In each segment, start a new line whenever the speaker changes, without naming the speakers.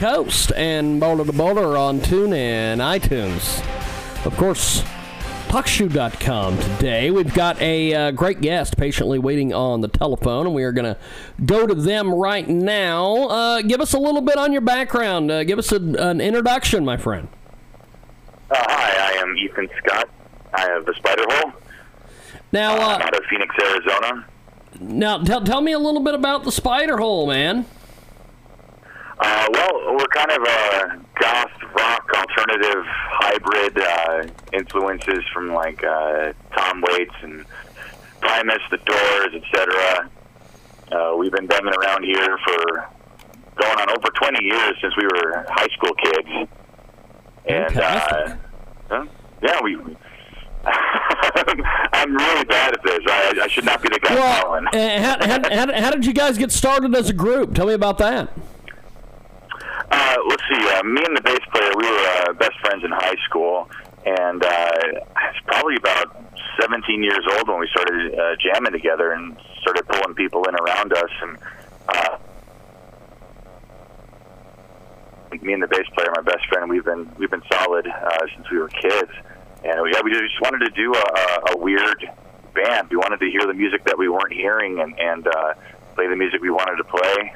Coast and Boulder to Boulder on TuneIn, iTunes. Of course, TalkShoe.com today. We've got a uh, great guest patiently waiting on the telephone, and we are going to go to them right now. Uh, give us a little bit on your background. Uh, give us a, an introduction, my friend.
Uh, hi, I am Ethan Scott. I have the Spider Hole.
Now, uh,
I'm out of Phoenix, Arizona.
now tell, tell me a little bit about the Spider Hole, man.
Uh, well, we're kind of a goth rock alternative hybrid uh, influences from like uh, Tom Waits and Primus, The Doors, etc. Uh, we've been banging around here for going on over 20 years since we were high school kids. And uh, huh? yeah, we I'm really bad at this. I, I should not be the guy
Well,
calling.
how, how, how, how did you guys get started as a group? Tell me about that.
Uh, let's see. Uh, me and the bass player, we were uh, best friends in high school, and uh, it's probably about 17 years old when we started uh, jamming together and started pulling people in around us. And uh, me and the bass player, my best friend, we've been we've been solid uh, since we were kids. And we, yeah, we just wanted to do a, a weird band. We wanted to hear the music that we weren't hearing and, and uh, play the music we wanted to play.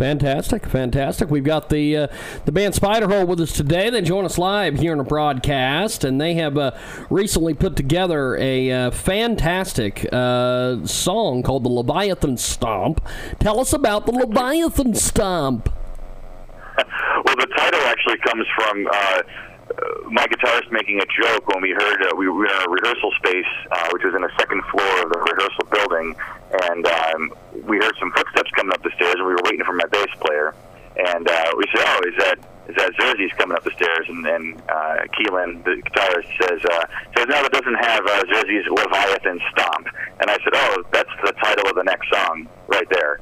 Fantastic, fantastic. We've got the uh, the band Spiderhole with us today. They join us live here in a broadcast, and they have uh, recently put together a uh, fantastic uh, song called the Leviathan Stomp. Tell us about the Leviathan Stomp.
well, the title actually comes from uh, uh, my guitarist making a joke when we heard uh, we were in a rehearsal space, uh, which was in the second floor of the rehearsal building, and um, we heard some footsteps coming up the stairs, and we were waiting for my bass player, and uh, we said, "Oh, is that is that Zerzy's coming up the stairs?" And then uh, Keelan, the guitarist, says, uh, "says No, it doesn't have uh, Zerzy's Leviathan Stomp." And I said, "Oh, that's the title of the next song right there."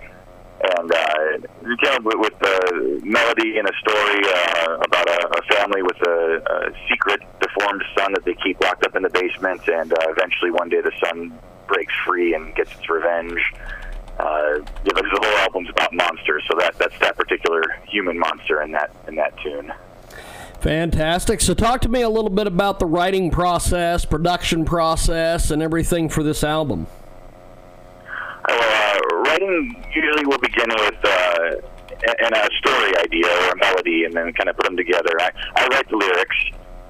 and uh, you came with, with the melody and a story uh, about a, a family with a, a secret deformed son that they keep locked up in the basement, and uh, eventually one day the son breaks free and gets its revenge. Uh, yeah, because the whole album's about monsters, so that that's that particular human monster in that in that tune.
Fantastic. So, talk to me a little bit about the writing process, production process, and everything for this album.
Uh, writing usually will begin with uh, an, a story idea or a melody, and then kind of put them together. I, I write the lyrics,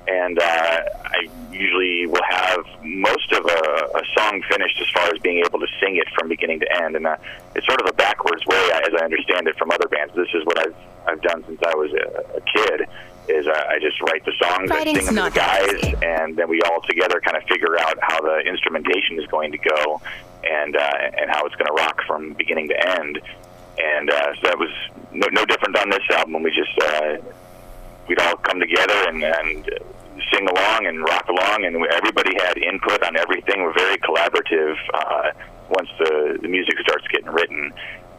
and uh, I usually will have most of a, a song finished as far as being able to sing it from beginning to end. And uh, it's sort of a backwards way, as I understand it, from other bands. This is what I've I've done since I was a, a kid. Is I, I just write the songs, I sing them to the guys, and then we all together kind of figure out how the instrumentation is going to go, and uh, and how it's going to rock from beginning to end. And uh, so that was no, no different on this album. We just uh, we'd all come together and, and sing along and rock along, and everybody had input on everything. We're very collaborative uh, once the, the music starts getting written.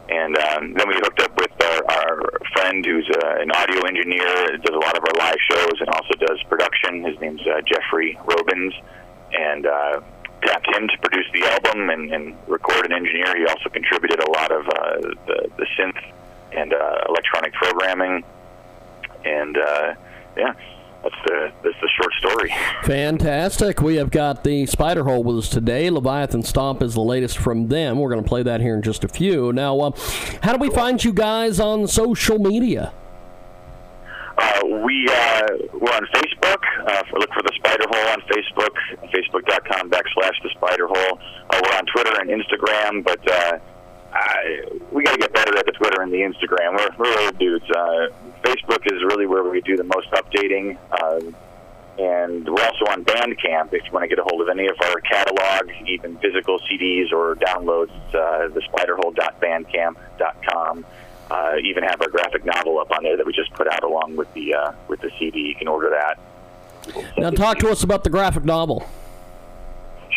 And um, then we hooked up with our, our friend who's uh, an audio engineer, does a lot of our live shows, and also does production. His name's uh, Jeffrey Robins, and uh, tapped him to produce the album and, and record and engineer. He also contributed a lot of uh, the, the synth and uh, electronic programming. And uh, yeah, that's the that's the short story.
Fantastic. We have got the Spider Hole with us today. Leviathan Stomp is the latest from them. We're going to play that here in just a few. Now, uh, how do we find you guys on social media?
Uh, we uh, we're on Facebook. Uh, for, look for the Spider Hole on Facebook. Facebook.com backslash the Spider Hole. Uh, we're on Twitter and Instagram, but uh, We got to get better at the Twitter and the Instagram. We're, we're old dudes. Uh, Facebook is really where we do the most updating. Uh, and we're also on Bandcamp if you want to get a hold of any of our catalog, even physical CDs or downloads. Uh, the spiderhole.bandcamp.com. Uh, even have our graphic novel up on there that we just put out along with the uh, with the CD. You can order that.
Now, talk to us about the graphic novel.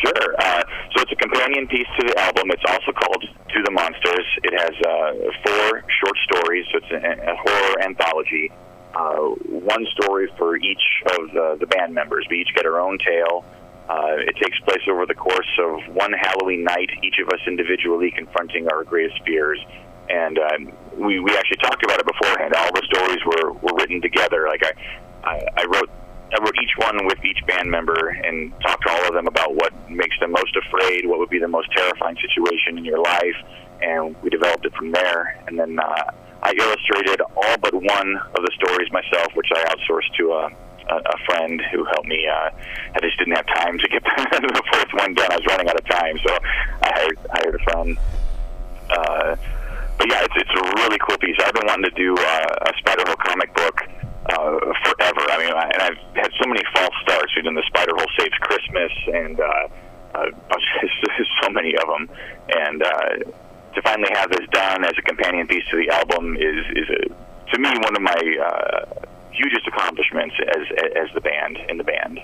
Sure. Uh, so it's a companion piece to the album. It's also called To the Monsters. It has uh, four short stories, so it's a, a horror anthology. Uh, one story for each of the, the band members. We each get our own tale. Uh, it takes place over the course of one Halloween night, each of us individually confronting our greatest fears. And um, we, we actually talked about it beforehand. All the stories were, were written together. Like I, I, I wrote I wrote each one with each band member and talked to all of them about what makes them most afraid, what would be the most terrifying situation in your life, and we developed it from there. And then uh, I illustrated all but one of the stories myself, which I outsourced to a, a, a friend who helped me. Uh, I just didn't have time to get the fourth one done. I was running out of time, so I hired, hired a friend. Uh, but yeah, it's, it's a really cool piece. I've been wanting to do uh, a Spider-Hole comic book uh, forever. I mean, I, and I've had so many false starts. We've done the Spider-Hole Saves Christmas, and uh, uh, so many of them. And uh, to finally have this done as a companion piece to the album is is a, to me one of my uh, hugest accomplishments as as the band in the band.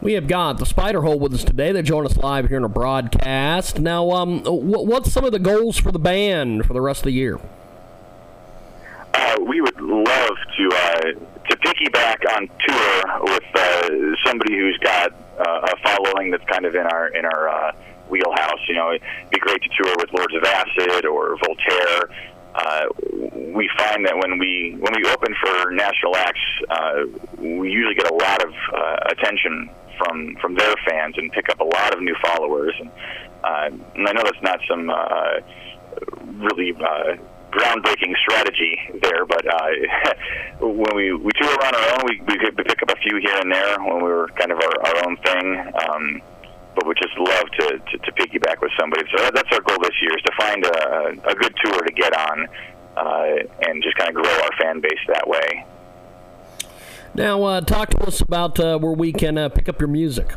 We have got the Spider Hole with us today. They join us live here in a broadcast. Now, um, what's some of the goals for the band for the rest of the year?
Uh, we would love to uh, to piggyback on tour with uh, somebody who's got uh, a following that's kind of in our in our uh, wheelhouse. You know, it'd be great to tour with Lords of Acid or Voltaire. Uh, we find that when we when we open for national acts, uh, we usually get a lot of uh, attention from from their fans and pick up a lot of new followers. And, uh, and I know that's not some uh, really uh, groundbreaking strategy there, but uh, when we we tour on our own, we we pick up a few here and there when we were kind of our, our own thing. Um, but we just love to, to, to piggyback with somebody. So that, that's our goal this year is to find a, a good tour to get on uh, and just kind of grow our fan base that way.
Now, uh, talk to us about uh, where we can uh, pick up your music.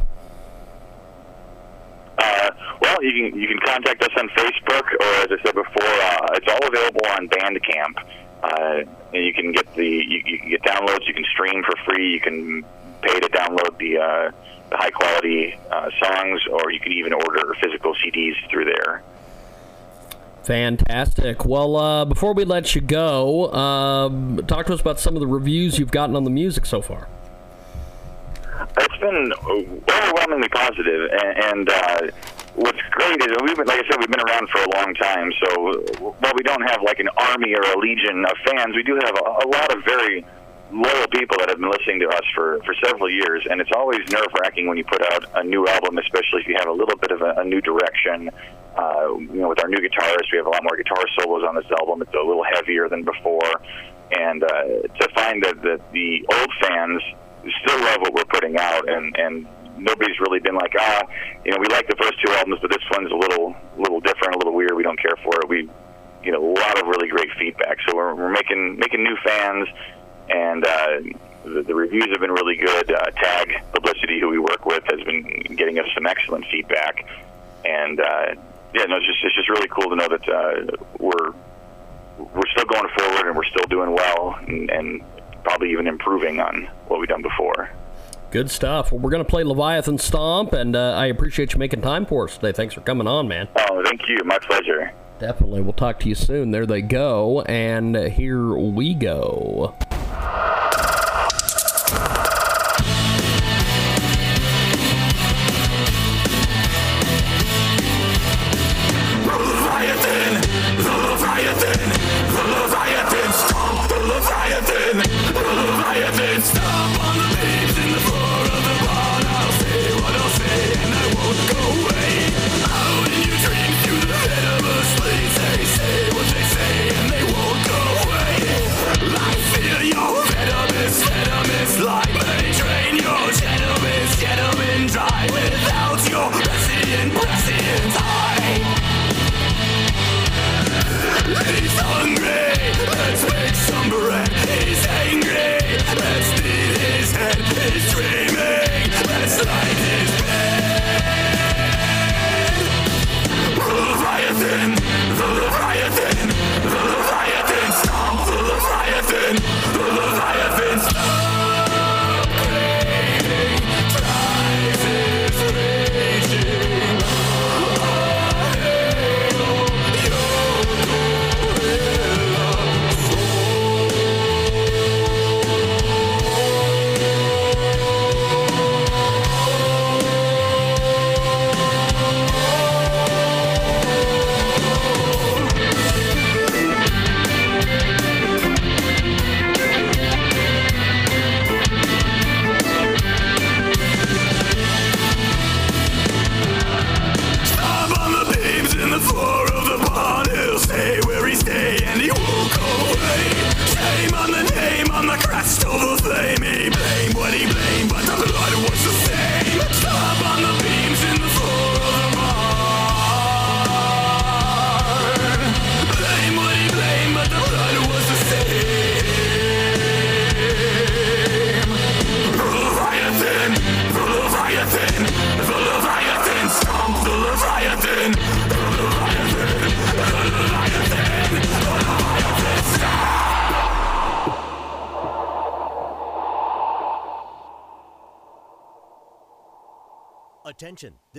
Uh, well, you can you can contact us on Facebook, or as I said before, uh, it's all available on Bandcamp. Uh, and you can get the you, you can get downloads. You can stream for free. You can pay to download the, uh, the high quality uh, songs, or you can even order physical CDs through there.
Fantastic. Well, uh, before we let you go, um, talk to us about some of the reviews you've gotten on the music so far.
It's been overwhelmingly positive, and, and uh, what's great is we've been, like I said, we've been around for a long time. So while we don't have like an army or a legion of fans, we do have a, a lot of very loyal people that have been listening to us for, for several years, and it's always nerve wracking when you put out a new album, especially if you have a little bit of a, a new direction. Uh, you know, with our new guitarist, we have a lot more guitar solos on this album. It's a little heavier than before, and uh, to find that, that the old fans still love what we're putting out, and and nobody's really been like, ah, you know, we like the first two albums, but this one's a little little different, a little weird. We don't care for it. We, you know, a lot of really great feedback. So we're, we're making making new fans and uh, the, the reviews have been really good. Uh, Tag Publicity, who we work with, has been getting us some excellent feedback, and uh, yeah, no, it's just it's just really cool to know that uh, we're we're still going forward and we're still doing well, and, and probably even improving on what we've done before.
Good stuff. Well, we're going to play Leviathan Stomp, and uh, I appreciate you making time for us today. Thanks for coming on, man.
Oh, thank you. My pleasure.
Definitely. We'll talk to you soon. There they go, and here we go.
He's
dreaming, Let's light is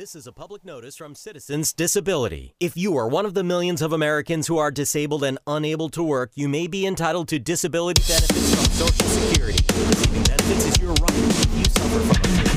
this is a public notice from Citizens Disability. If you are one of the millions of Americans who are disabled and unable to work, you may be entitled to disability benefits from Social Security. Receiving benefits is your right you suffer from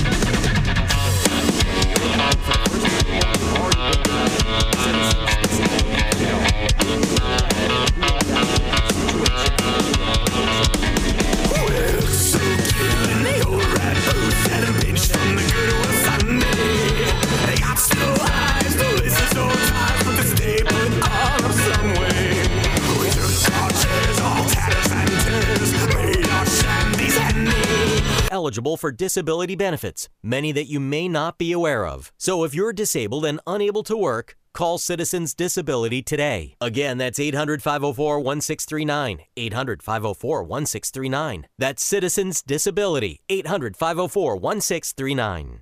eligible for disability benefits, many that you may not be aware of. So if you're disabled and unable to work, call Citizens Disability today. Again, that's 800 504 1639. 800 504 1639. That's Citizens Disability. 800 504 1639.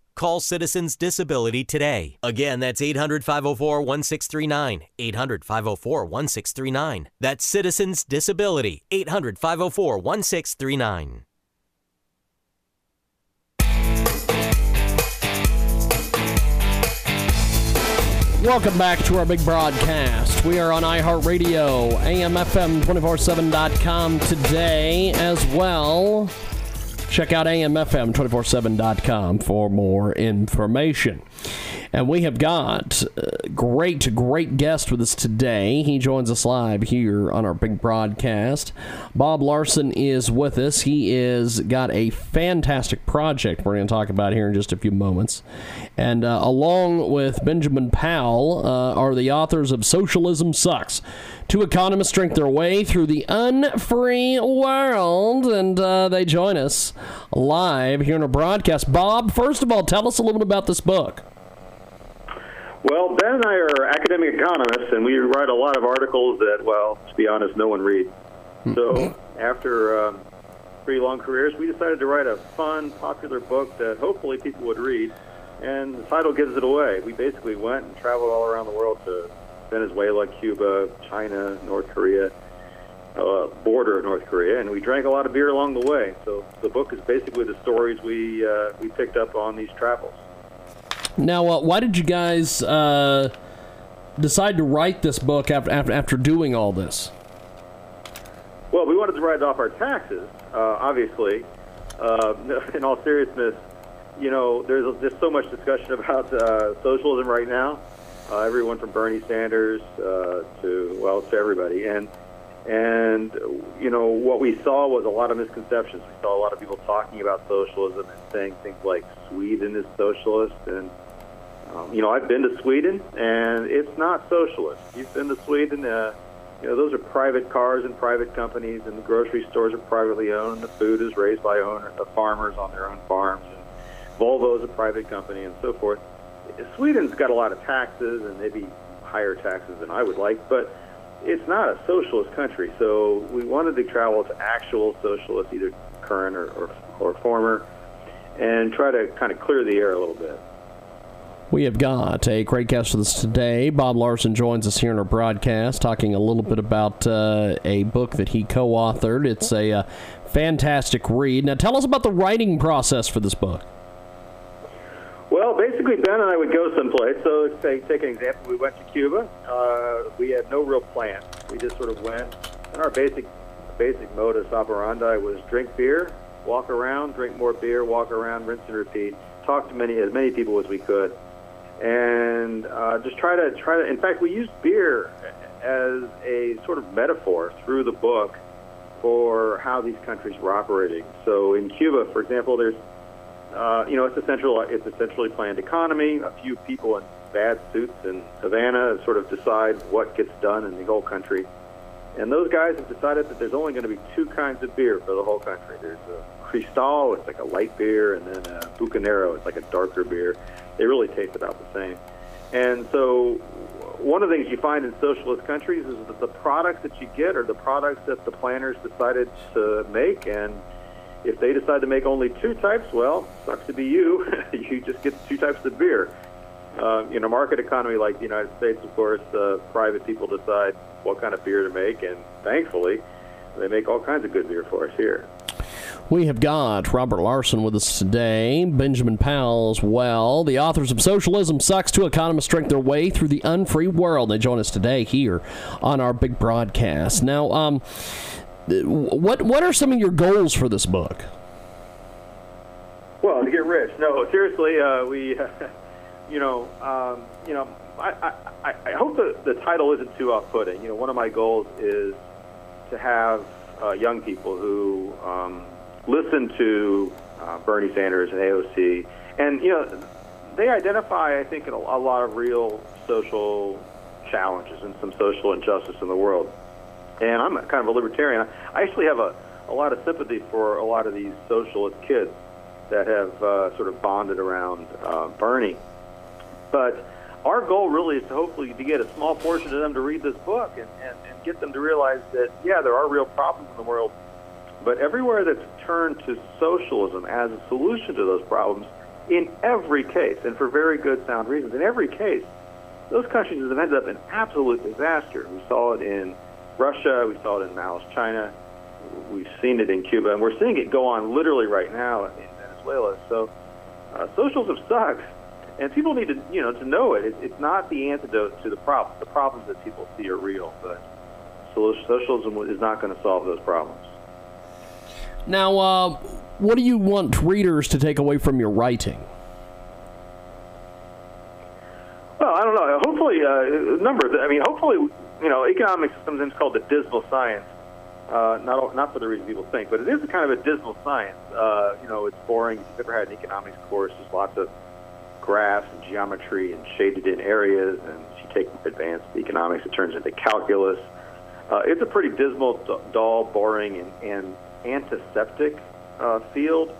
Call Citizens Disability today. Again, that's 800 504 1639. 800 504 1639. That's Citizens Disability. 800 504 1639.
Welcome back to our big broadcast. We are on iHeartRadio, AMFM247.com today as well. Check out AMFM247.com for more information. And we have got a great, great guest with us today. He joins us live here on our big broadcast. Bob Lawson is with us. He is got a fantastic project we're going to talk about here in just a few moments. And uh, along with Benjamin Powell uh, are the authors of Socialism Sucks. Two economists drink their way through the unfree world, and uh, they join us live here in our broadcast. Bob, first of all, tell us a little bit about this book.
Well, Ben and I are academic economists, and we write a lot of articles that, well, to be honest, no one reads. So, after um, three long careers, we decided to write a fun, popular book that hopefully people would read, and the title gives it away. We basically went and traveled all around the world to Venezuela, Cuba, China, North Korea, uh, border of North Korea, and we drank a lot of beer along the way. So the book is basically the stories we uh, we picked up on these travels.
Now, uh, why did you guys uh, decide to write this book after, after after doing all this?
Well, we wanted to write it off our taxes, uh, obviously. Uh, in all seriousness, you know, there's there's so much discussion about uh, socialism right now. Uh, everyone from Bernie Sanders to well, to everybody, and and you know what we saw was a lot of misconceptions. We saw a lot of people talking about socialism and saying things like Sweden is socialist, and um, you know I've been to Sweden, and it's not socialist. You've been to Sweden. Uh, you know, those are private cars and private companies, and the grocery stores are privately owned, the food is raised by owner, uh, farmers on their own farms, and Volvo is a private company, and so forth. Sweden's got a lot of taxes, and maybe higher taxes than I would like, but it's not a socialist country. So we wanted to travel to actual socialists, either current or, or, or former, and try to kind of clear the air a little bit.
We have got a great guest with us today. Bob Lawson joins us here in our broadcast, talking a little bit about uh, a book that he co authored. It's a uh, fantastic read. Now, tell us about the writing process for this book.
Well, basically, Ben and I would go someplace. So, take, take an example. We went to Cuba. Uh, we had no real plan. We just sort of went. And our basic basic modus operandi was drink beer, walk around, drink more beer, walk around, rinse and repeat. Talk to many as many people as we could, and uh, just try to try to. In fact, we used beer as a sort of metaphor through the book for how these countries were operating. So, in Cuba, for example, there's uh, you know, it's essential. It's a centrally planned economy. A few people in bad suits in Havana sort of decide what gets done in the whole country. And those guys have decided that there's only going to be two kinds of beer for the whole country. There's a Cristal, it's like a light beer, and then a Bucanero, it's like a darker beer. They really taste about the same. And so, one of the things you find in socialist countries is that the products that you get are the products that the planners decided to make, and if they decide to make only two types, well, sucks to be you. you just get two types of beer. Uh, in a market economy like the United States, of course, uh, private people decide what kind of beer to make, and thankfully, they make all kinds of good beer for us here.
We have got Robert Lawson with us today, Benjamin Powell as well. The authors of Socialism Sucks, two economists drink their way through the unfree world. They join us today here on our big broadcast. Now, um, what what are some of your goals for this book?
Well, to get rich. No, seriously, uh, we, you know, um, you know, I, I, I hope the, the title isn't too off-putting. You know, one of my goals is to have uh, young people who um, listen to uh, Bernie Sanders and AOC, and you know, they identify, I think, a, a lot of real social challenges and some social injustice in the world and I'm kind of a libertarian. I actually have a, a lot of sympathy for a lot of these socialist kids that have uh, sort of bonded around uh, Bernie. But our goal really is to hopefully to get a small portion of them to read this book and, and, and get them to realize that, yeah, there are real problems in the world, but everywhere that's turned to socialism as a solution to those problems, in every case, and for very good, sound reasons, in every case, those countries have ended up in absolute disaster. We saw it in Russia. We saw it in Mao's China. We've seen it in Cuba, and we're seeing it go on literally right now in Venezuela. So uh, socialism sucks, and people need to you know to know it. it. It's not the antidote to the problem. The problems that people see are real, but socialism is not going to solve those problems.
Now, uh, what do you want readers to take away from your writing? Well, I don't know.
Hopefully, uh, a number. I mean, hopefully, you know, economics is sometimes called the dismal science. Uh, not not for the reason people think, but it is a kind of a dismal science. Uh, you know, it's boring. If you've ever had an economics course, there's lots of graphs and geometry and shaded in areas, and if you take advanced economics, it turns into calculus. Uh, it's a pretty dismal, dull, boring, and, and antiseptic uh, field.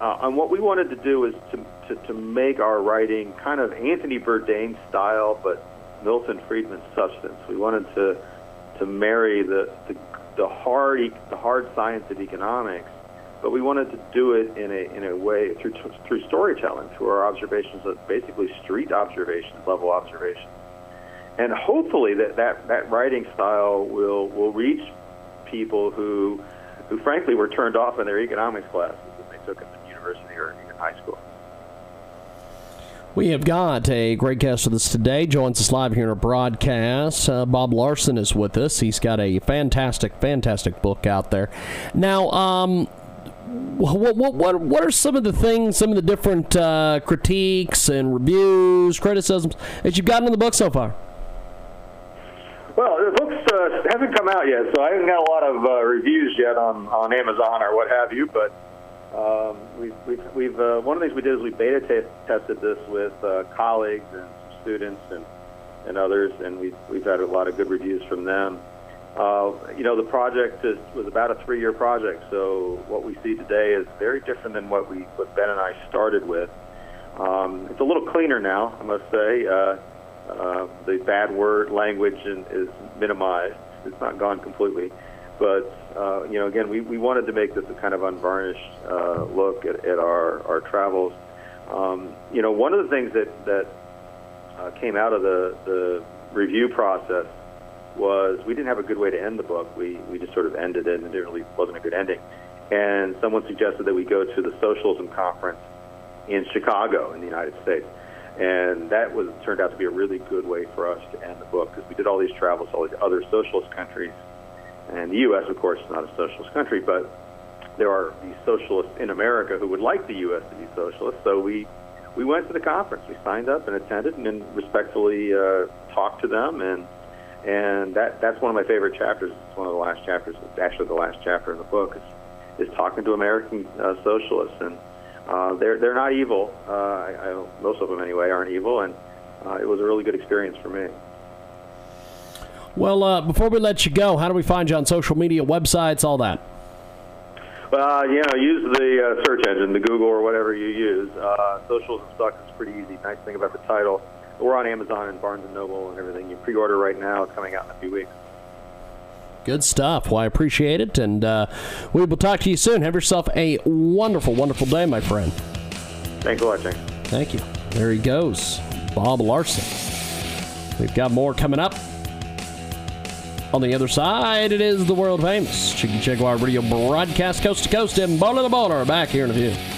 Uh, and what we wanted to do is to, to, to make our writing kind of Anthony Bourdain style, but Milton Friedman substance. We wanted to to marry the, the the hard the hard science of economics, but we wanted to do it in a in a way through through storytelling, through our observations of basically street observations, level observations, and hopefully that that, that writing style will will reach people who who frankly were turned off in their economics classes that they took in university or in high school.
We have got a great guest with us today. Joins us live here in our broadcast. Uh, Bob Lawson is with us. He's got a fantastic, fantastic book out there. Now, um, what, what, what, what are some of the things, some of the different uh, critiques and reviews, criticisms that you've gotten in the book so far?
Well, the book's uh, hasn't come out yet, so I haven't got a lot of uh, reviews yet on, on Amazon or what have you. But um, we've, we've, we've uh, one of the things we did is we beta t- tested this with uh, colleagues and students and, and others, and we've, we've had a lot of good reviews from them. Uh, you know, the project is, was about a three-year project, so what we see today is very different than what we what Ben and I started with. Um, it's a little cleaner now, I must say. Uh, uh, the bad word language in, is minimized. It's not gone completely, but uh, you know, again, we, we wanted to make this a kind of unvarnished uh, look at, at our our travels. Um, you know, one of the things that that uh, came out of the the review process was we didn't have a good way to end the book. We we just sort of ended it, and it really wasn't a good ending. And someone suggested that we go to the socialism conference in Chicago in the United States and that was turned out to be a really good way for us to end the book because we did all these travels to all these other socialist countries, and the U.S. of course is not a socialist country, but there are these socialists in America who would like the U.S. to be socialist. So we we went to the conference, we signed up and attended, and then respectfully uh, talked to them, and and that that's one of my favorite chapters. It's one of the last chapters. It's actually the last chapter in the book is is talking to American uh, socialists and uh, they're they're not evil. Uh, I, I, most of them anyway aren't evil, and uh, it was a really good experience for me.
Well, uh, before we let you go, how do we find you on social media, websites, all that?
Uh, you know, use the uh, search engine, the Google or whatever you use. Uh, Socialism Sucks is pretty easy. Nice thing about the title. We're on Amazon and Barnes and Noble and everything. You pre-order right now. It's coming out in a few weeks.
Good stuff. Well, I appreciate it, and uh, we will talk to you soon. Have yourself a wonderful, wonderful day, my friend.
Thanks lot, James.
Thank you. There he goes, Bob Lawson. We've got more coming up. On the other side, it is the world famous Jiggy Jaguar Radio broadcast coast to coast in Boulder the Boulder. Back here in a few.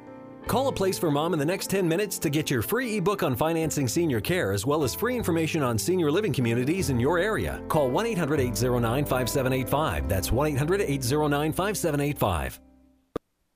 Call a place for mom in the next 10 minutes to get your free ebook on financing senior care as well as free information on senior living communities in your area. Call 1 800 809 5785. That's 1 800 809 5785.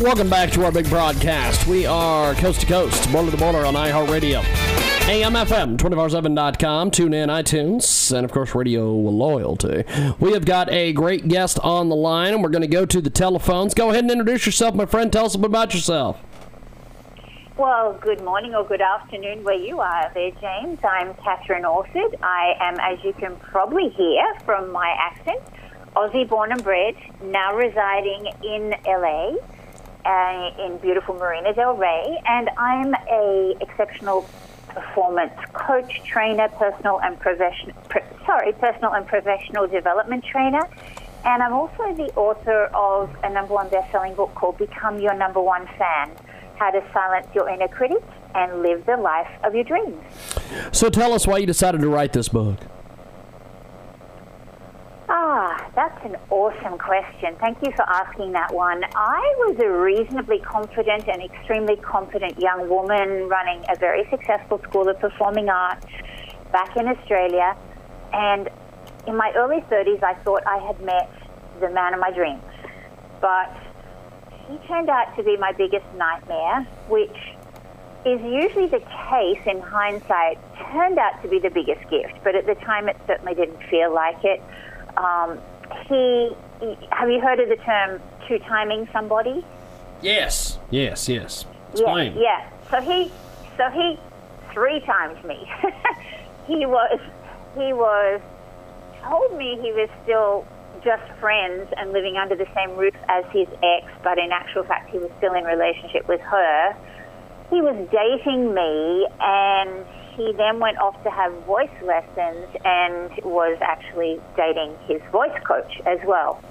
Welcome back to our big broadcast. We are coast to coast, border to border on iHeartRadio. AMFM247.com, tune in, iTunes, and of course, Radio Loyalty. We have got a great guest on the line, and we're going to go to the telephones. Go ahead and introduce yourself, my friend. Tell us a bit about yourself.
Well, good morning or good afternoon where you are there, James. I'm Catherine Orford. I am, as you can probably hear from my accent, Aussie born and bred, now residing in LA uh, in beautiful Marina Del Rey, and I'm a exceptional performance coach, trainer, personal and professional. Pro, sorry, personal and professional development trainer, and I'm also the author of a number one best-selling book called "Become Your Number One Fan: How to Silence Your Inner Critic and Live the Life of Your Dreams."
So, tell us why you decided to write this book.
Ah, that's an awesome question. Thank you for asking that one. I was a reasonably confident and extremely confident young woman running a very successful school of performing arts back in Australia. And in my early 30s, I thought I had met the man of my dreams. But he turned out to be my biggest nightmare, which is usually the case in hindsight, turned out to be the biggest gift. But at the time, it certainly didn't feel like it. Um, he, have you heard of the term two timing somebody?
Yes. Yes, yes. Explain.
Yeah, yeah. So he, so he three times me. he was, he was, told me he was still just friends and living under the same roof as his ex, but in actual fact he was still in relationship with her. He was dating me and he then went off to have voice lessons and was actually dating his voice coach as well.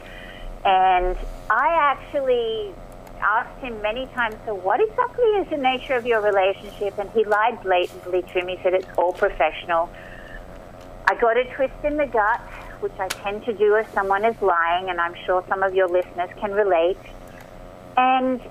And I actually asked him many times, so what exactly is the nature of your relationship? And he lied blatantly to me, said it's all professional. I got a twist in the gut, which I tend to do if someone is lying, and I'm sure some of your listeners can relate. And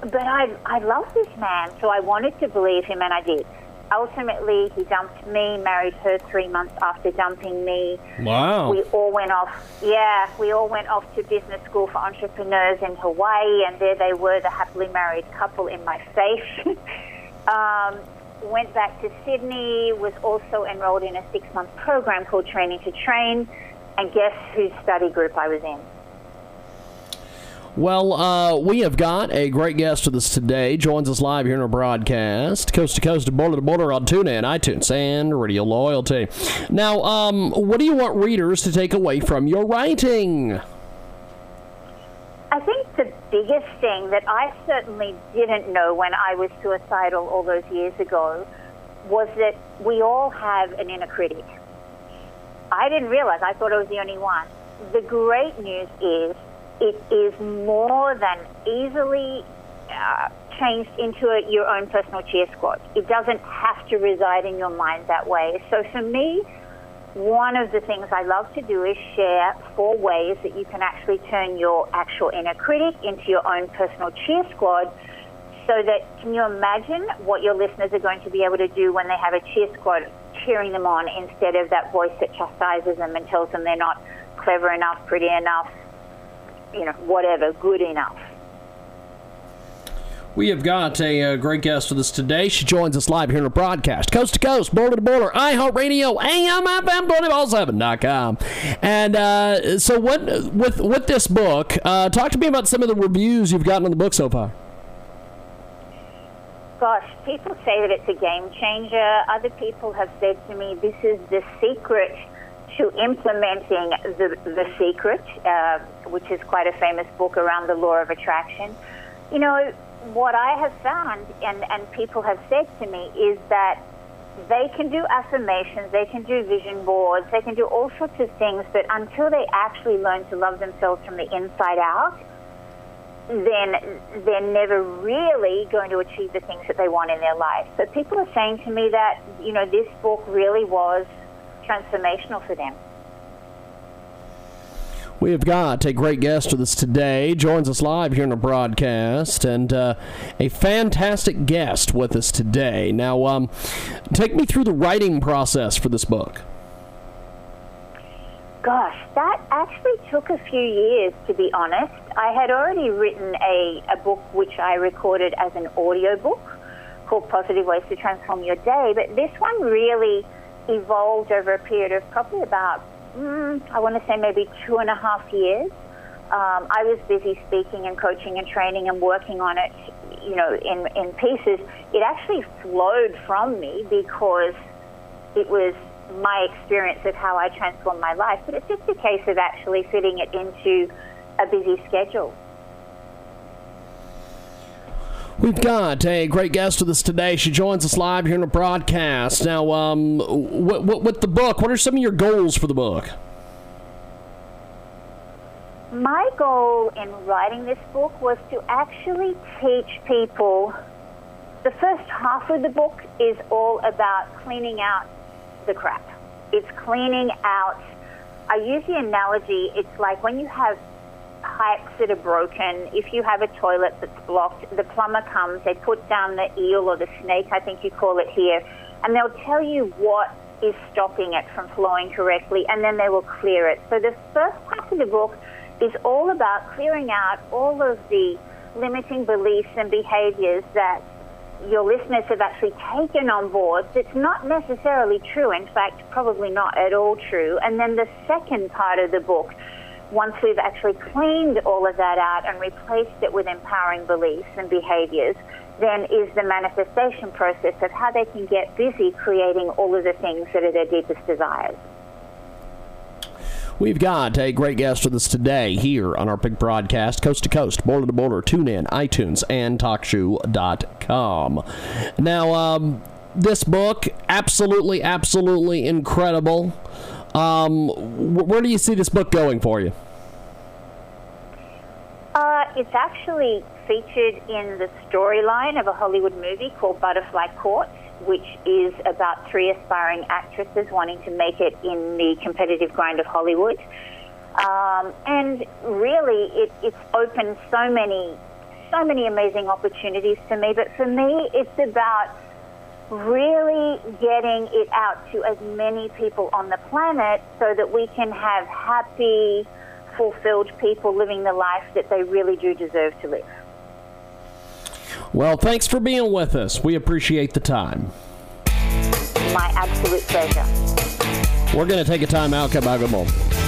but I I love this man, so I wanted to believe him, and I did. Ultimately, he dumped me, married her three months after dumping me.
Wow.
We all went off, yeah, we all went off to business school for entrepreneurs in Hawaii, and there they were, the happily married couple in my face. um, went back to Sydney, was also enrolled in a six month program called Training to Train, and guess whose study group I was in?
Well, uh, we have got a great guest with us today. Joins us live here in our broadcast, coast to coast, border to border on TuneIn, iTunes, and Radio Loyalty. Now, um, what do you want readers to take away from your writing?
I think the biggest thing that I certainly didn't know when I was suicidal all those years ago was that we all have an inner critic. I didn't realize, I thought I was the only one. The great news is it is more than easily uh, changed into a, your own personal cheer squad. It doesn't have to reside in your mind that way. So for me, one of the things I love to do is share four ways that you can actually turn your actual inner critic into your own personal cheer squad. So that can you imagine what your listeners are going to be able to do when they have a cheer squad cheering them on instead of that voice that chastises them and tells them they're not clever enough, pretty enough, you know, whatever, good enough.
We have got a, uh, great guest with us today. She joins us live here in a broadcast, coast to coast, border to border, iHeartRadio, AMFM247.com. And uh, so, what with with this book? Uh, talk to me about some of the reviews you've gotten on the book so far.
Gosh, people say that it's a game changer. Other people have said to me, this is the secret to implementing the, the secret, uh, which is quite a famous book around the law of attraction. You know, what I have found, and, and people have said to me, is that they can do affirmations, they can do vision boards, they can do all sorts of things, but until they actually learn to love themselves from the inside out, then they're never really going to achieve the things that they want in their life. So people are saying to me that, you know, this book really was transformational for them.
We have got a great guest with us today. Joins us live here in the broadcast, and uh, a fantastic guest with us today. Now, um, take me through the writing process for this book.
Gosh, that actually took a few years, to be honest. I had already written a, a book which I recorded as an audio book called Positive Ways to Transform Your Day, but this one really evolved over a period of probably about, mm, I want to say maybe two and a half years. Um, I was busy speaking and coaching and training and working on it, you know, in, in pieces. It actually flowed from me because it was my experience of how I transformed my life, but it's just a case of actually fitting it into a busy schedule.
We've got a great guest with us today. She joins us live here in the broadcast. Now, um, what, what, with the book, what are some of your goals for the book?
My goal in writing this book was to actually teach people. The first half of the book is all about cleaning out the crap. It's cleaning out. I use the analogy, it's like when you have pipes that are broken, if you have a toilet that's blocked, the plumber comes, they put down the eel or the snake, I think you call it here, and they'll tell you what is stopping it from flowing correctly, and then they will clear it. So the first part of the book is all about clearing out all of the limiting beliefs and behaviors that your listeners have actually taken on board that's not necessarily true. In fact, probably not at all true. And then the second part of the book, once we've actually cleaned all of that out and replaced it with empowering beliefs and behaviors, then is the manifestation process of how they can get busy creating all of the things that are their deepest desires.
We've got a great guest with us today here on our big broadcast, coast to coast, border to border, tune in, iTunes, and TalkShoe.com. Now, um, this book, absolutely, absolutely incredible. Um, where do you see this book going for you?
Uh, it's actually featured in the storyline of a Hollywood movie called Butterfly Caught, which is about three aspiring actresses wanting to make it in the competitive grind of Hollywood. Um, and really, it, it's opened so many, so many amazing opportunities for me. But for me, it's about really getting it out to as many people on the planet so that we can have happy, fulfilled people living the life that they really do deserve to live.
Well, thanks for being with us. We appreciate the time.
My absolute pleasure.
We're going to take a time out. Come back.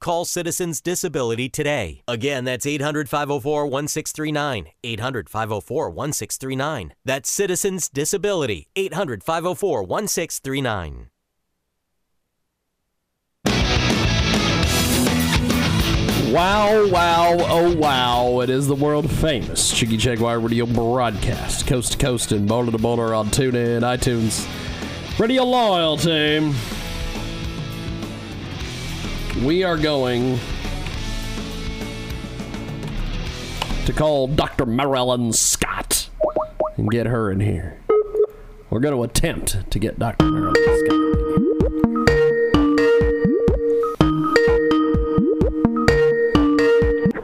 Call Citizens Disability today. Again, that's 800 504 1639. 800 504 1639. That's Citizens Disability. 800 504 1639.
Wow, wow, oh wow. It is the world famous Jiggy Jaguar Radio broadcast, coast to coast and boulder to boulder on TuneIn, iTunes, Radio Loyalty. We are going to call Dr. Marilyn Scott and get her in here. We're going to attempt to get Dr. Marilyn Scott.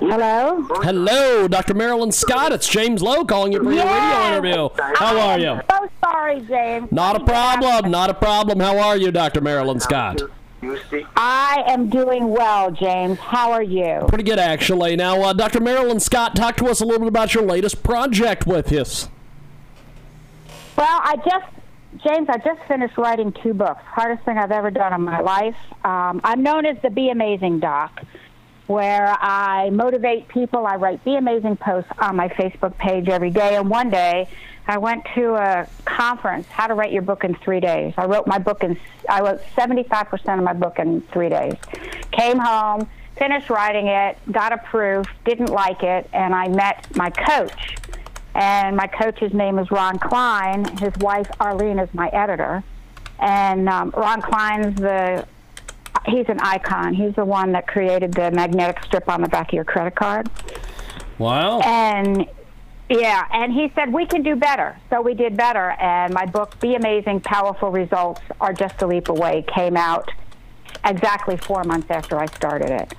Hello.
Hello, Dr. Marilyn Scott. It's James Lowe calling you for your radio interview. How are you?
So sorry, James.
Not a problem. Not a problem. How are you, Dr. Marilyn Scott?
I am doing well, James. How are you?
Pretty good, actually. Now, uh, Dr. Marilyn Scott, talk to us a little bit about your latest project with us.
Well, I just, James, I just finished writing two books. Hardest thing I've ever done in my life. Um, I'm known as the Be Amazing Doc, where I motivate people. I write Be Amazing posts on my Facebook page every day. And one day, I went to a conference, How to Write Your Book in Three Days. I wrote my book in, I wrote 75% of my book in three days. Came home, finished writing it, got approved, didn't like it, and I met my coach. And my coach's name is Ron Klein. His wife, Arlene, is my editor. And um, Ron Klein's the, he's an icon. He's the one that created the magnetic strip on the back of your credit card.
Wow.
And yeah, and he said we can do better. So we did better. And my book, Be Amazing, Powerful Results Are Just a Leap Away, came out exactly four months after I started it.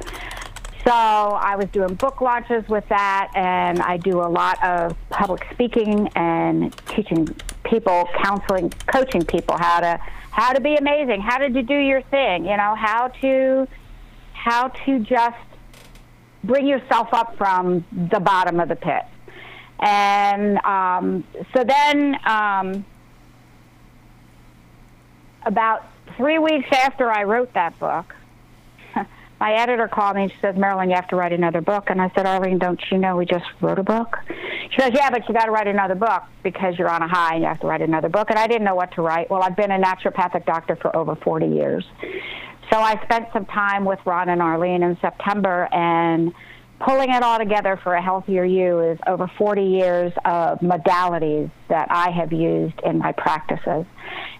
So I was doing book launches with that, and I do a lot of public speaking and teaching people, counseling, coaching people how to how to be amazing, how to do your thing, you know, how to how to just bring yourself up from the bottom of the pit. And um, so then, um, about three weeks after I wrote that book, my editor called me and she says, Marilyn, you have to write another book. And I said, Arlene, don't you know we just wrote a book? She says, Yeah, but you got to write another book because you're on a high and you have to write another book. And I didn't know what to write. Well, I've been a naturopathic doctor for over 40 years. So I spent some time with Ron and Arlene in September and pulling it all together for a healthier you is over 40 years of modalities that I have used in my practices.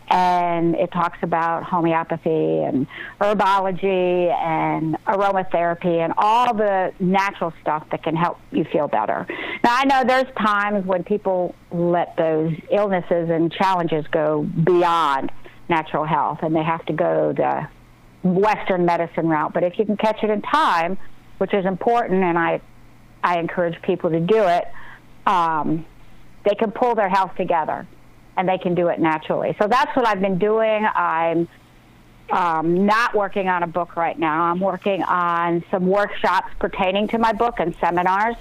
And it talks about homeopathy and herbology and aromatherapy and all the natural stuff that can help you feel better. Now, I know there's times when people let those illnesses and challenges go beyond natural health and they have to go the Western medicine route. But if you can catch it in time, which is important, and I, I encourage people to do it. Um, they can pull their health together, and they can do it naturally. So that's what I've been doing. I'm um, not working on a book right now. I'm working on some workshops pertaining to my book and seminars.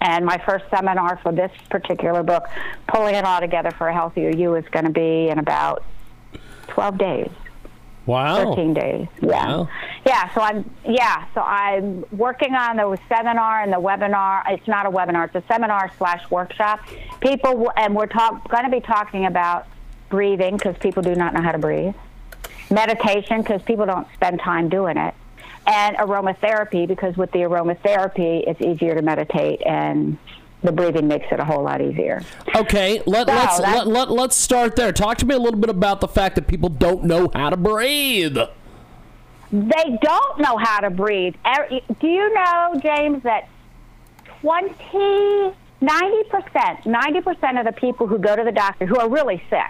And my first seminar for this particular book, Pulling It All Together for a Healthier You, is going to be in about 12 days.
Wow.
13 days. Yeah.
Wow.
Yeah, so I'm yeah, so I'm working on the seminar and the webinar. It's not a webinar, it's a seminar slash workshop. People and we're talk, going to be talking about breathing because people do not know how to breathe. Meditation because people don't spend time doing it. And aromatherapy because with the aromatherapy it's easier to meditate and the breathing makes it a whole lot easier.
Okay, let,
So,
let's let, let, let's start there. Talk to me a little bit about the fact that people don't know how to breathe.
They don't know how to breathe. Er- Do you know, James, that 20, 90%, 90% of the people who go to the doctor who are really sick,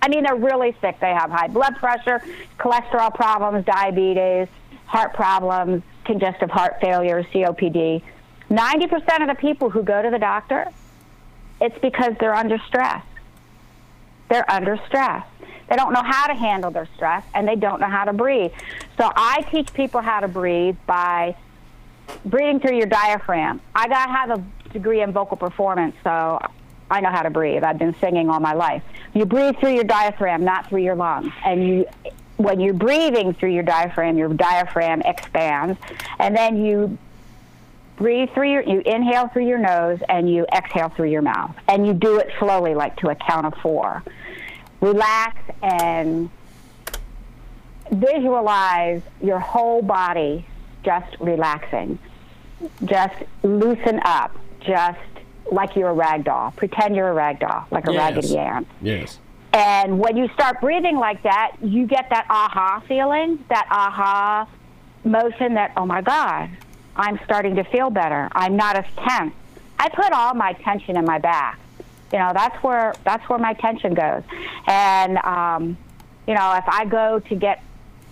I mean, they're really sick. They have high blood pressure, cholesterol problems, diabetes, heart problems, congestive heart failure, COPD. 90% of the people who go to the doctor, it's because they're under stress. They're under stress. They don't know how to handle their stress and they don't know how to breathe. So I teach people how to breathe by breathing through your diaphragm. I got have a degree in vocal performance, so I know how to breathe. I've been singing all my life. You breathe through your diaphragm, not through your lungs. And you when you're breathing through your diaphragm, your diaphragm expands, and then you breathe through your you inhale through your nose and you exhale through your mouth. And you do it slowly like to a count of 4 relax and visualize your whole body just relaxing. Just loosen up, just like you're a rag doll. Pretend you're a rag doll, like a
Yes.
Raggedy Ann.
Yes.
And when you start breathing like that, you get that aha feeling, that aha motion that, oh my God, I'm starting to feel better. I'm not as tense. I put all my tension in my back. You know, that's where that's where my tension goes. And um, you know, if I go to get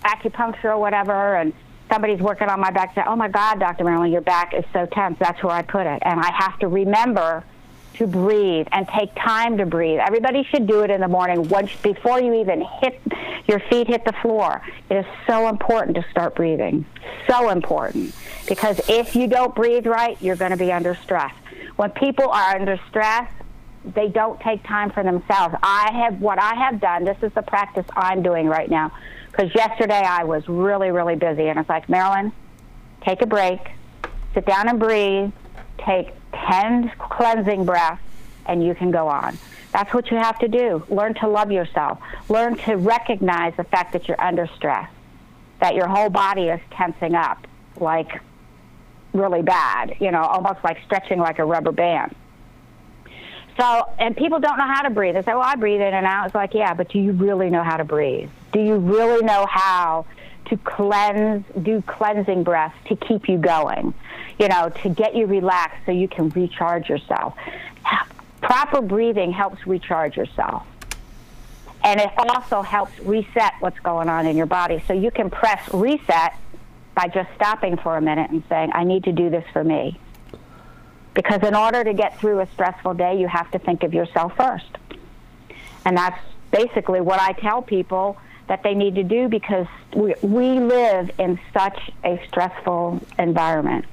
acupuncture or whatever and somebody's working on my back, say, "Oh my God, Dr. Marilyn, your back is so tense." That's where I put it, and I have to remember to breathe and take time to breathe. Everybody should do it in the morning once before you even hit your feet hit the floor. It is so important to start breathing. So important because if you don't breathe right, you're going to be under stress. When people are under stress, they don't take time for themselves. I have what I have done. This is the practice I'm doing right now. Because yesterday I was really, really busy, and it's like Marilyn, take a break, sit down and breathe, take ten cleansing breaths, and you can go on. That's what you have to do. Learn to love yourself. Learn to recognize the fact that you're under stress, that your whole body is tensing up like really bad, you know, almost like stretching like a rubber band. So, and people don't know how to breathe. They say, well, I breathe in and out. It's like, yeah, but do you really know how to breathe? Do you really know how to cleanse, do cleansing breaths to keep you going? You know, to get you relaxed so you can recharge yourself. Proper breathing helps recharge yourself. And it also helps reset what's going on in your body. So you can press reset by just stopping for a minute and saying, I need to do this for me. Because in order to get through a stressful day, you have to think of yourself first. And that's basically what I tell people that they need to do because we, we live in such a stressful environment.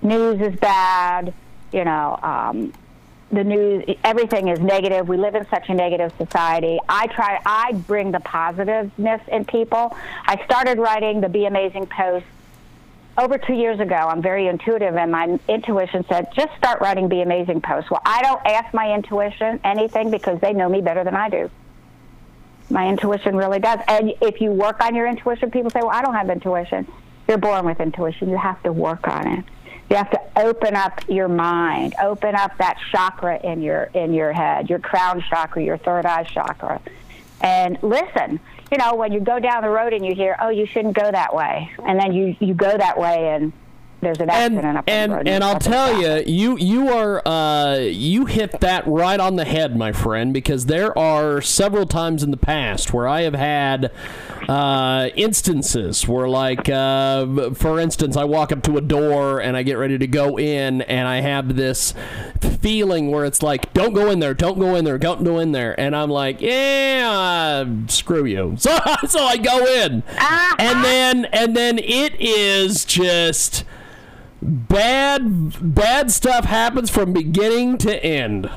News is bad, you know, um, the news, everything is negative. We live in such a negative society. I try, I bring the positiveness in people. I started writing the Be Amazing post over two years ago. I'm very intuitive, and my intuition said, just start writing Be Amazing posts. Well, I don't ask my intuition anything because they know me better than I do. My intuition really does. And if you work on your intuition, people say, well, I don't have intuition. You're born with intuition. You have to work on it. You have to open up your mind, open up that chakra in your in your head, your crown chakra, your third eye chakra, and listen. You know, when you go down the road and you hear, "Oh, you shouldn't go that way," and then you you go that way and there's an accident
and,
up
and,
the road.
and I'll tell you, you you are uh, you hit that right on the head, my friend, because there are several times in the past where I have had uh, instances where, like, uh, for instance, I walk up to a door and I get ready to go in, and I have this feeling where it's like, "Don't go in there, don't go in there, don't go in there," and I'm like, "Yeah, screw you." So so I go in, and then and then it is just bad bad stuff happens from beginning to end.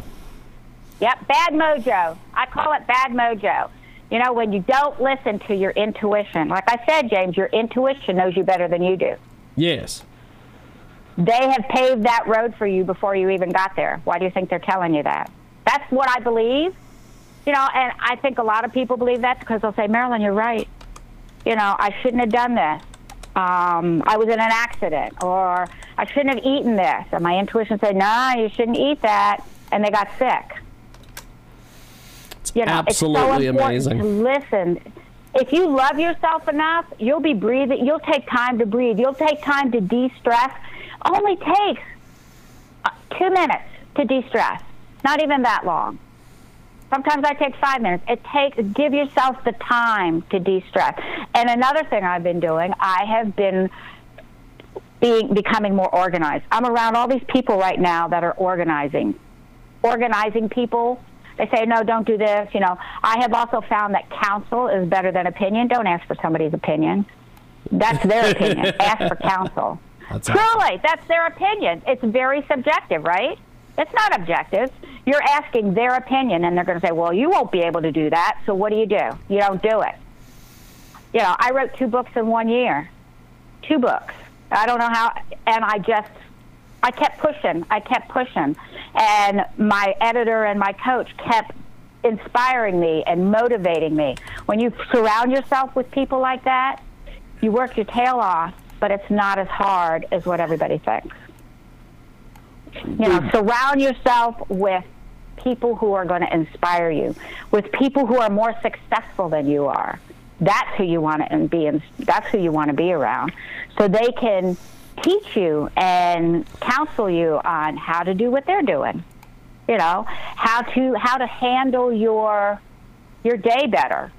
Yep, bad mojo. I call it bad mojo. You know, when you don't listen to your intuition. Like I said, James, your intuition knows you better than you do.
Yes.
They have paved that road for you before you even got there. Why do you think they're telling you that? That's what I believe. You know, and I think a lot of people believe that because they'll say, Marilyn, you're right. You know, I shouldn't have done this. Um, I was in an accident, or I shouldn't have eaten this. And my intuition said, no, nah, you shouldn't eat that. And they got sick. You know,
absolutely
it's so
amazing.
Listen. If you love yourself enough, you'll be breathing. You'll take time to breathe. You'll take time to de-stress. Only takes uh, two minutes to de-stress. Not even that long. Sometimes I take five minutes. It takes give yourself the time to de-stress. And another thing I've been doing, I have been being becoming more organized. I'm around all these people right now that are organizing, organizing people. They say, no, don't do this. You know, I have also found that counsel is better than opinion. Don't ask for somebody's opinion. That's their opinion. ask for counsel.
That's
Truly, that's their opinion. It's very subjective, right? It's not objective. You're asking their opinion, and they're going to say, well, you won't be able to do that, so what do you do? You don't do it. You know, I wrote two books in one year. Two books. I don't know how, and I just, I kept pushing. I kept pushing. And my editor and my coach kept inspiring me and motivating me. When you surround yourself with people like that, you work your tail off, but it's not as hard as what everybody thinks. You know, surround yourself with people who are going to inspire you, with people who are more successful than you are. That's who you want to and be. In, that's who you want to be around, so they can teach you and counsel you on how to do what they're doing. You know, how to how to handle your your day better.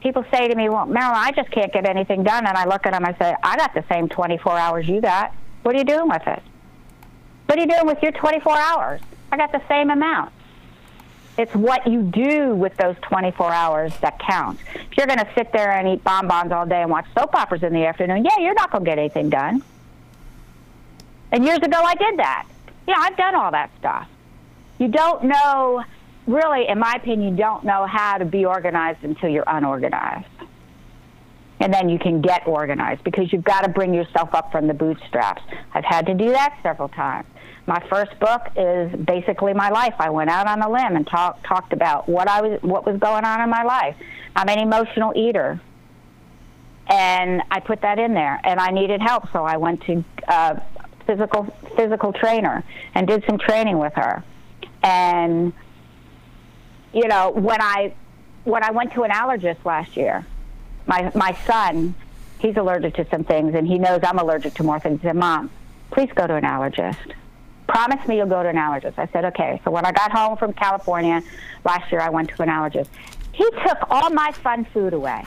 people say to me, "Well, Marilyn, I just can't get anything done," and I look at them, I say, "I got the same 24 hours you got. What are you doing with it? What are you doing with your 24 hours? I got the same amount." It's what you do with those 24 hours that counts. If you're going to sit there and eat bonbons all day and watch soap operas in the afternoon, yeah, you're not going to get anything done. And years ago, I did that. Yeah, I've done all that stuff. You don't know, really, in my opinion, you don't know how to be organized until you're unorganized. And then you can get organized because you've got to bring yourself up from the bootstraps. I've had to do that several times. My first book is basically my life. I went out on a limb and talked talked about what I was what was going on in my life. I'm an emotional eater, and I put that in there. And I needed help, so I went to uh, physical physical trainer and did some training with her. And you know, when I when I went to an allergist last year, my my son, he's allergic to some things, and he knows I'm allergic to more things. Said, "Mom, please go to an allergist." Promise me you'll go to an allergist. I said, okay. So when I got home from California last year, I went to an allergist. He took all my fun food away.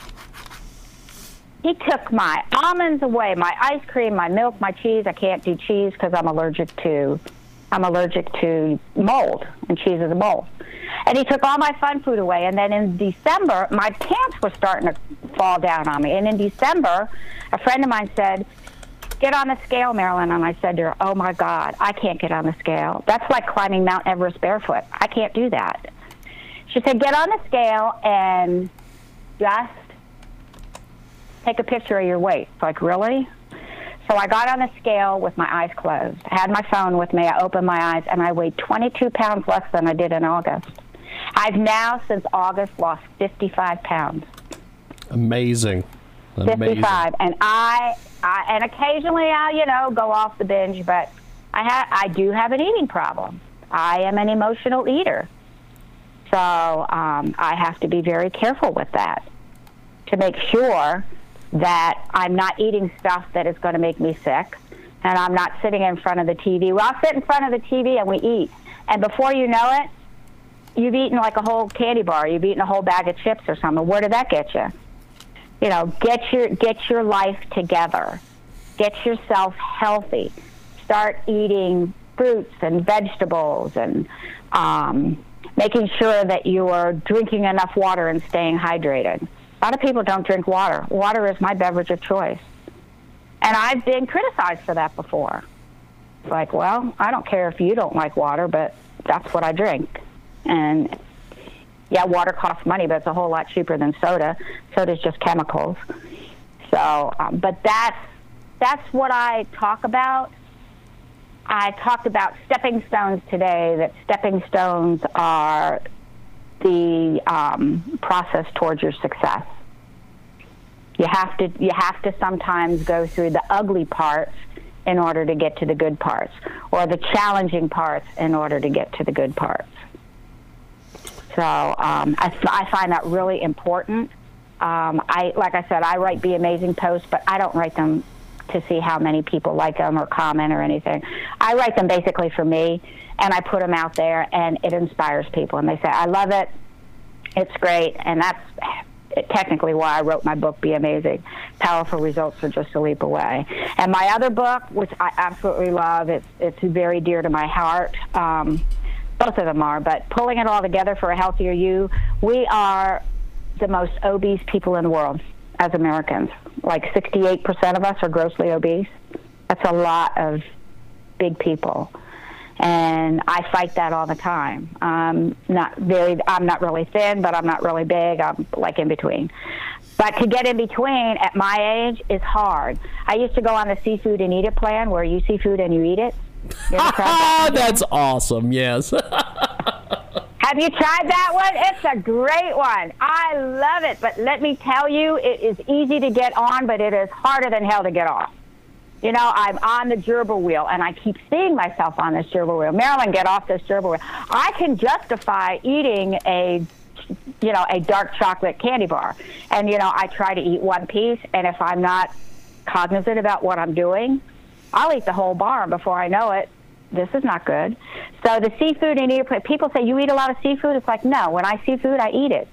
He took my almonds away, my ice cream, my milk, my cheese. I can't do cheese because I'm allergic to I'm allergic to mold, and cheese is a mold. And he took all my fun food away. And then in December, my pants were starting to fall down on me. And in December, a friend of mine said, Get on the scale, Marilyn. And I said to her, Oh my God, I can't get on the scale. That's like climbing Mount Everest barefoot. I can't do that. She said, Get on the scale and just take a picture of your weight. Like, really? So I got on the scale with my eyes closed. I had my phone with me. I opened my eyes and I weighed 22 pounds less than I did in August. I've now, since August, lost 55 pounds.
Amazing. Amazing.
55. And I, I, and occasionally I, you know, go off the binge, but I ha- I do have an eating problem. I am an emotional eater. So um, I have to be very careful with that to make sure that I'm not eating stuff that is going to make me sick, and I'm not sitting in front of the TV. Well, I'll sit in front of the TV and we eat, and before you know it, you've eaten like a whole candy bar. You've eaten a whole bag of chips or something. Where did that get you? You know, get your get your life together. Get yourself healthy. Start eating fruits and vegetables and um, making sure that you are drinking enough water and staying hydrated. A lot of people don't drink water. Water is my beverage of choice. And I've been criticized for that before. Like, well, I don't care if you don't like water, but that's what I drink. And yeah, water costs money, but it's a whole lot cheaper than soda. Soda's just chemicals. So, um, but that's that's what I talk about. I talked about stepping stones today. That stepping stones are the um, process towards your success. You have to you have to sometimes go through the ugly parts in order to get to the good parts, or the challenging parts in order to get to the good parts. So um, I, I find that really important. Um, I like I said, I write Be Amazing posts, but I don't write them to see how many people like them or comment or anything. I write them basically for me, and I put them out there, and it inspires people. And they say, "I love it. It's great," and that's technically why I wrote my book, Be Amazing. Powerful results are just a leap away. And my other book, which I absolutely love, it's it's very dear to my heart. Um, both of them are, but pulling it all together for a healthier you, we are the most obese people in the world as Americans. Like 68% of us are grossly obese. That's a lot of big people. And I fight that all the time. I'm not very, I'm not really thin, but I'm not really big. I'm like in between. But to get in between at my age is hard. I used to go on the seafood and eat it plan where you see food and you eat it. You ever tried that?
That's awesome. Yes.
Have you tried that one? It's a great one. I love it. But let me tell you, it is easy to get on, but it is harder than hell to get off. You know, I'm on the gerbil wheel, and I keep seeing myself on this gerbil wheel. Marilyn, get off this gerbil wheel. I can justify eating a, you know, a dark chocolate candy bar, and you know, I try to eat one piece, and if I'm not cognizant about what I'm doing, I'll eat the whole barn before I know it. This is not good. So the seafood and people say you eat a lot of seafood. It's like no. When I see food, I eat it.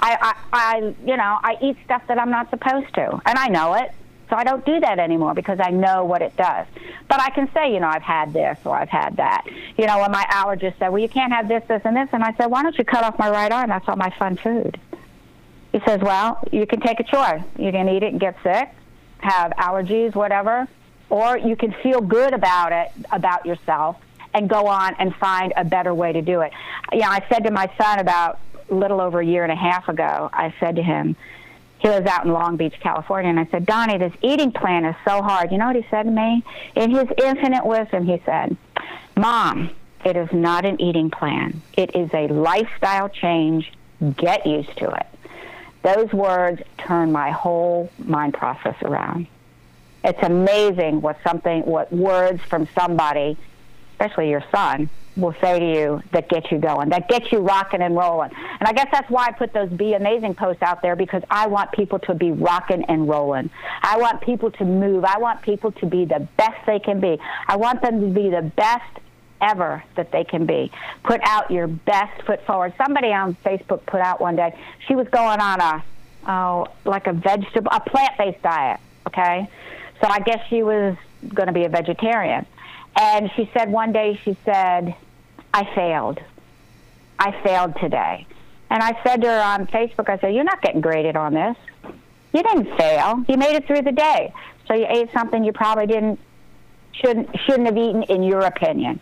I, I, I, you know, I eat stuff that I'm not supposed to, and I know it. So I don't do that anymore because I know what it does. But I can say, you know, I've had this or I've had that. You know, when my allergist said, well, you can't have this, this, and this, and I said, why don't you cut off my right arm? That's all my fun food. He says, well, you can take a choice. You can eat it and get sick, have allergies, whatever, or you can feel good about it, about yourself, and go on and find a better way to do it. Yeah, I said to my son about a little over a year and a half ago, I said to him, he was out in Long Beach, California, and I said, Donnie, this eating plan is so hard. You know what he said to me? In his infinite wisdom, he said, Mom, it is not an eating plan. It is a lifestyle change. Get used to it. Those words turned my whole mind process around. It's amazing what something, what words from somebody, especially your son, will say to you that get you going, that get you rocking and rolling. And I guess that's why I put those Be Amazing posts out there because I want people to be rocking and rolling. I want people to move. I want people to be the best they can be. I want them to be the best ever that they can be. Put out your best foot forward. Somebody on Facebook put out one day, she was going on a, oh, like a vegetable, a plant based diet, okay? So I guess she was going to be a vegetarian. And she said one day, she said, I failed. I failed today. And I said to her on Facebook, I said, You're not getting graded on this. You didn't fail. You made it through the day. So you ate something you probably didn't shouldn't shouldn't have eaten in your opinion.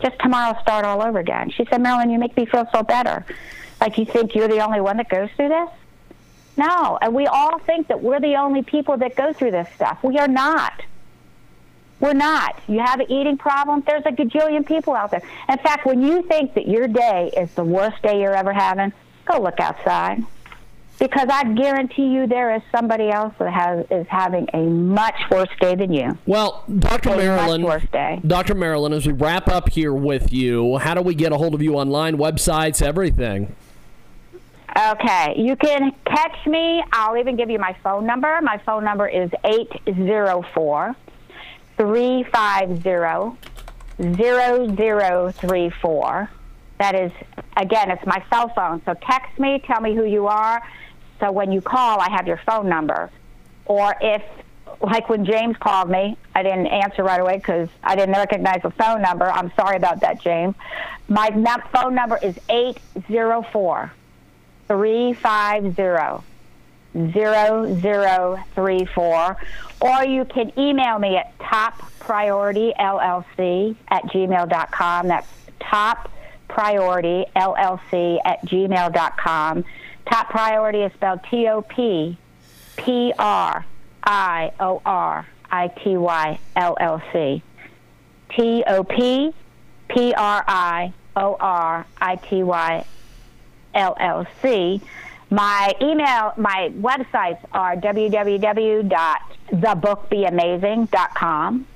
Just tomorrow start all over again. She said, Marilyn, you make me feel so better. Like you think you're the only one that goes through this? No. And we all think that we're the only people that go through this stuff. We are not. We're not. You have an eating problem, there's a gajillion people out there. In fact, when you think that your day is the worst day you're ever having, go look outside. Because I guarantee you there is somebody else that has is having a much worse day than you.
Well, Dr.
A
Marilyn. Dr. Marilyn, as we wrap up here with you, how do we get a hold of you online, websites, everything?
Okay, you can catch me. I'll even give you my phone number. My phone number is 804 350 0034. That is, again, it's my cell phone. So text me, tell me who you are. So when you call, I have your phone number. Or if, like when James called me, I didn't answer right away because I didn't recognize the phone number. I'm sorry about that, James. My phone number is 804 350 0034. Or you can email me at toppriorityllc at gmail.com. That's toppriorityllc at gmail.com. Top Priority is spelled T O P P R I O R I T Y L L C. T O P P R I O R I T Y LLC. My email, my websites are www.thebookbeamazing.com.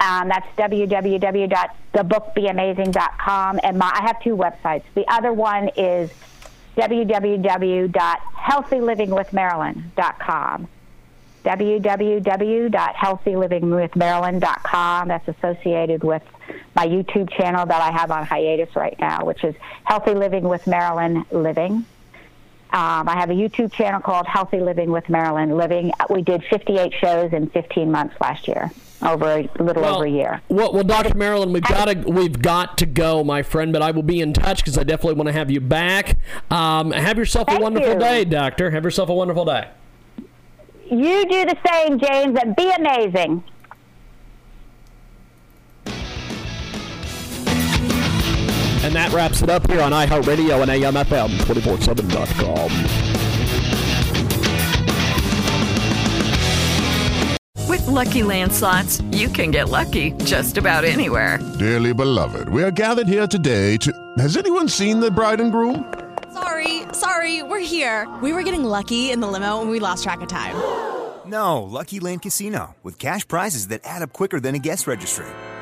Um, that's www.thebookbeamazing.com. And my, I have two websites. The other one is www.healthylivingwithmarilyn.com. www.healthylivingwithmarilyn.com. That's associated with my YouTube channel that I have on hiatus right now, which is Healthy Living with Marilyn Living. Um, I have a YouTube channel called Healthy Living with Marilyn Living. We did 58 shows in 15 months last year, over a little
Well,
over a year.
Well, well, Dr. Marilyn, we've got to we've got to go, my friend. But I will be in touch because I definitely want to have you back. Um, have yourself a wonderful
you.
day, Doctor. Have yourself a wonderful day.
You do the same, James, and be amazing.
And that wraps it up here on iHeartRadio and AMFM247.com.
With Lucky Land slots, you can get lucky just about anywhere.
Dearly beloved, we are gathered here today to. Has anyone seen the bride and groom?
Sorry, sorry, we're here. We were getting lucky in the limo and we lost track of time.
No, Lucky Land Casino, with cash prizes that add up quicker than a guest registry.